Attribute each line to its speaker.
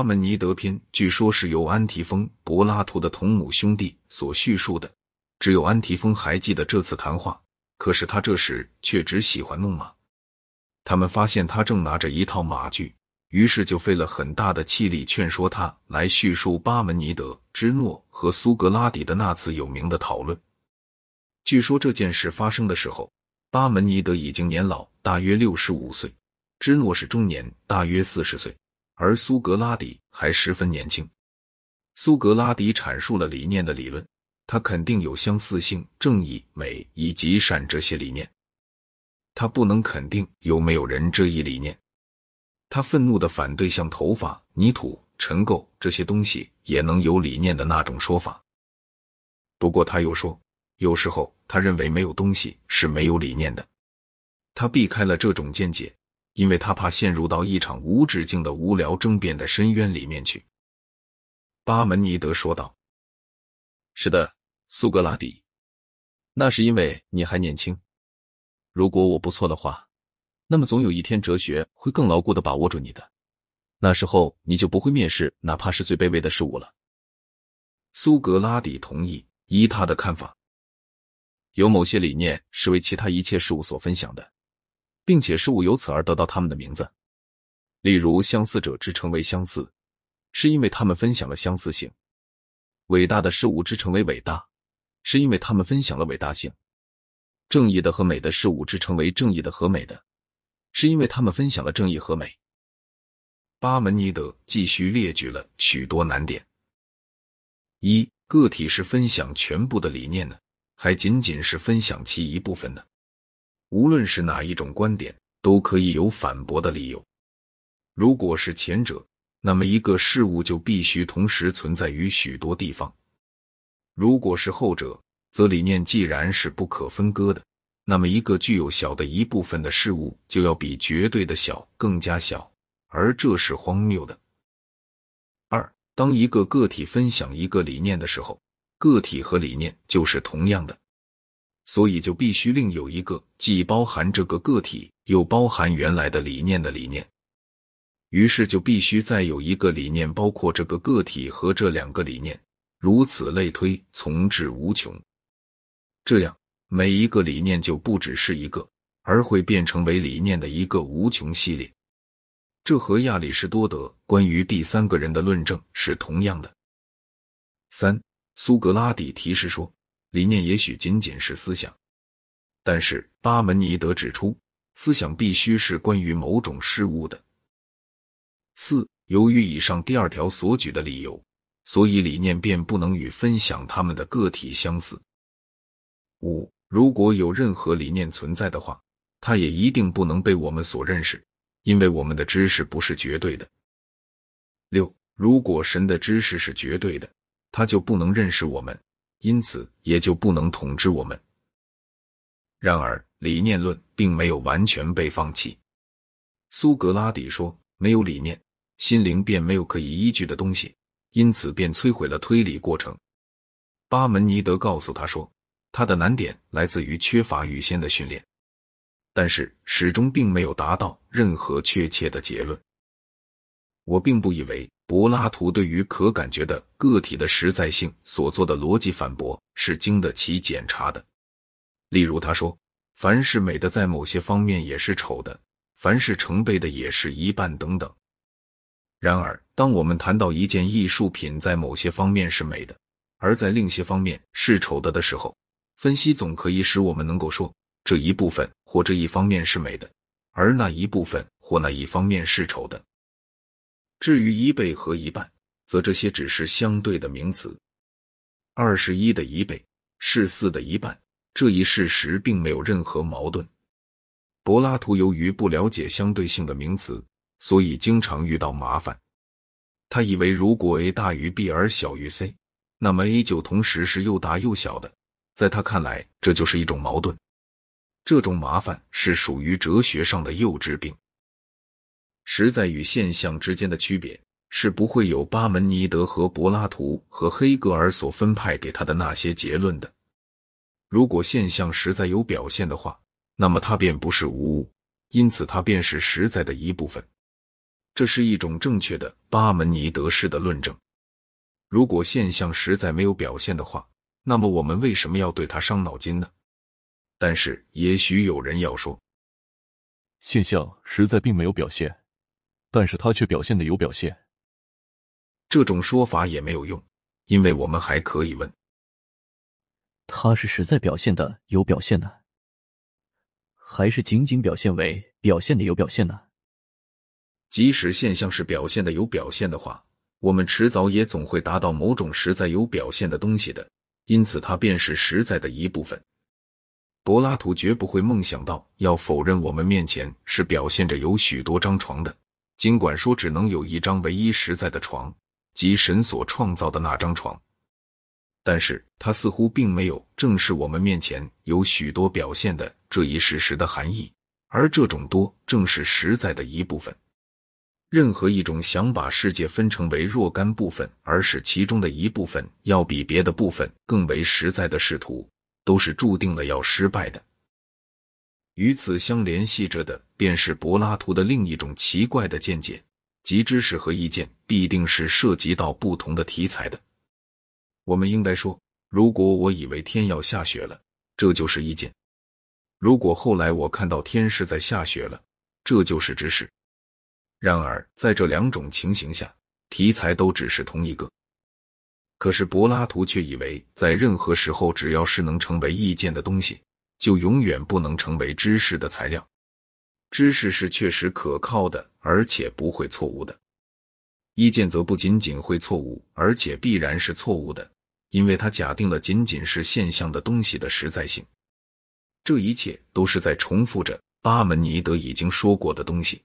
Speaker 1: 巴门尼德篇据说是由安提丰、柏拉图的同母兄弟所叙述的，只有安提丰还记得这次谈话。可是他这时却只喜欢弄马。他们发现他正拿着一套马具，于是就费了很大的气力劝说他来叙述巴门尼德、芝诺和苏格拉底的那次有名的讨论。据说这件事发生的时候，巴门尼德已经年老，大约六十五岁；芝诺是中年，大约四十岁。而苏格拉底还十分年轻。苏格拉底阐述了理念的理论，他肯定有相似性、正义、美以及善这些理念。他不能肯定有没有人这一理念。他愤怒的反对像头发、泥土、尘垢这些东西也能有理念的那种说法。不过他又说，有时候他认为没有东西是没有理念的。他避开了这种见解。因为他怕陷入到一场无止境的无聊争辩的深渊里面去，巴门尼德说道：“
Speaker 2: 是的，苏格拉底，那是因为你还年轻。如果我不错的话，那么总有一天哲学会更牢固的把握住你的，那时候你就不会蔑视哪怕是最卑微的事物了。”
Speaker 1: 苏格拉底同意，依他的看法，
Speaker 2: 有某些理念是为其他一切事物所分享的。并且事物由此而得到他们的名字，例如相似者之称为相似，是因为他们分享了相似性；伟大的事物之称为伟大，是因为他们分享了伟大性；正义的和美的事物之称为正义的和美的，是因为他们分享了正义和美。
Speaker 1: 巴门尼德继续列举了许多难点：一、个体是分享全部的理念呢，还仅仅是分享其一部分呢？无论是哪一种观点，都可以有反驳的理由。如果是前者，那么一个事物就必须同时存在于许多地方；如果是后者，则理念既然是不可分割的，那么一个具有小的一部分的事物就要比绝对的小更加小，而这是荒谬的。二，当一个个体分享一个理念的时候，个体和理念就是同样的。所以就必须另有一个既包含这个个体又包含原来的理念的理念，于是就必须再有一个理念包括这个个体和这两个理念，如此类推，从至无穷。这样每一个理念就不只是一个，而会变成为理念的一个无穷系列。这和亚里士多德关于第三个人的论证是同样的。三，苏格拉底提示说。理念也许仅仅是思想，但是巴门尼德指出，思想必须是关于某种事物的。四，由于以上第二条所举的理由，所以理念便不能与分享他们的个体相似。五，如果有任何理念存在的话，它也一定不能被我们所认识，因为我们的知识不是绝对的。六，如果神的知识是绝对的，他就不能认识我们。因此，也就不能统治我们。然而，理念论并没有完全被放弃。苏格拉底说：“没有理念，心灵便没有可以依据的东西，因此便摧毁了推理过程。”巴门尼德告诉他说：“他的难点来自于缺乏预先的训练，但是始终并没有达到任何确切的结论。”我并不以为。柏拉图对于可感觉的个体的实在性所做的逻辑反驳是经得起检查的。例如，他说：“凡是美的，在某些方面也是丑的；凡是成倍的，也是一半等等。”然而，当我们谈到一件艺术品在某些方面是美的，而在另些方面是丑的的时候，分析总可以使我们能够说这一部分或这一方面是美的，而那一部分或那一方面是丑的。至于一倍和一半，则这些只是相对的名词。二十一的一倍是四的一半，这一事实并没有任何矛盾。柏拉图由于不了解相对性的名词，所以经常遇到麻烦。他以为如果 a 大于 b 而小于 c，那么 a 就同时是又大又小的。在他看来，这就是一种矛盾。这种麻烦是属于哲学上的幼稚病。实在与现象之间的区别是不会有巴门尼德和柏拉图和黑格尔所分派给他的那些结论的。如果现象实在有表现的话，那么它便不是无物，因此它便是实在的一部分。这是一种正确的巴门尼德式的论证。如果现象实在没有表现的话，那么我们为什么要对它伤脑筋呢？但是，也许有人要说，
Speaker 3: 现象实在并没有表现，但是他却表现的有表现。
Speaker 1: 这种说法也没有用，因为我们还可以问：
Speaker 4: 他是实在表现的有表现呢，还是仅仅表现为表现的有表现呢？
Speaker 1: 即使现象是表现的有表现的话，我们迟早也总会达到某种实在有表现的东西的，因此它便是实在的一部分。柏拉图绝不会梦想到要否认我们面前是表现着有许多张床的，尽管说只能有一张唯一实在的床，即神所创造的那张床。但是他似乎并没有正视我们面前有许多表现的这一事实的含义，而这种多正是实在的一部分。任何一种想把世界分成为若干部分，而使其中的一部分要比别的部分更为实在的试图。都是注定了要失败的。与此相联系着的，便是柏拉图的另一种奇怪的见解，即知识和意见必定是涉及到不同的题材的。我们应该说，如果我以为天要下雪了，这就是意见；如果后来我看到天是在下雪了，这就是知识。然而，在这两种情形下，题材都只是同一个。可是柏拉图却以为，在任何时候，只要是能成为意见的东西，就永远不能成为知识的材料。知识是确实可靠的，而且不会错误的；意见则不仅仅会错误，而且必然是错误的，因为它假定了仅仅是现象的东西的实在性。这一切都是在重复着巴门尼德已经说过的东西。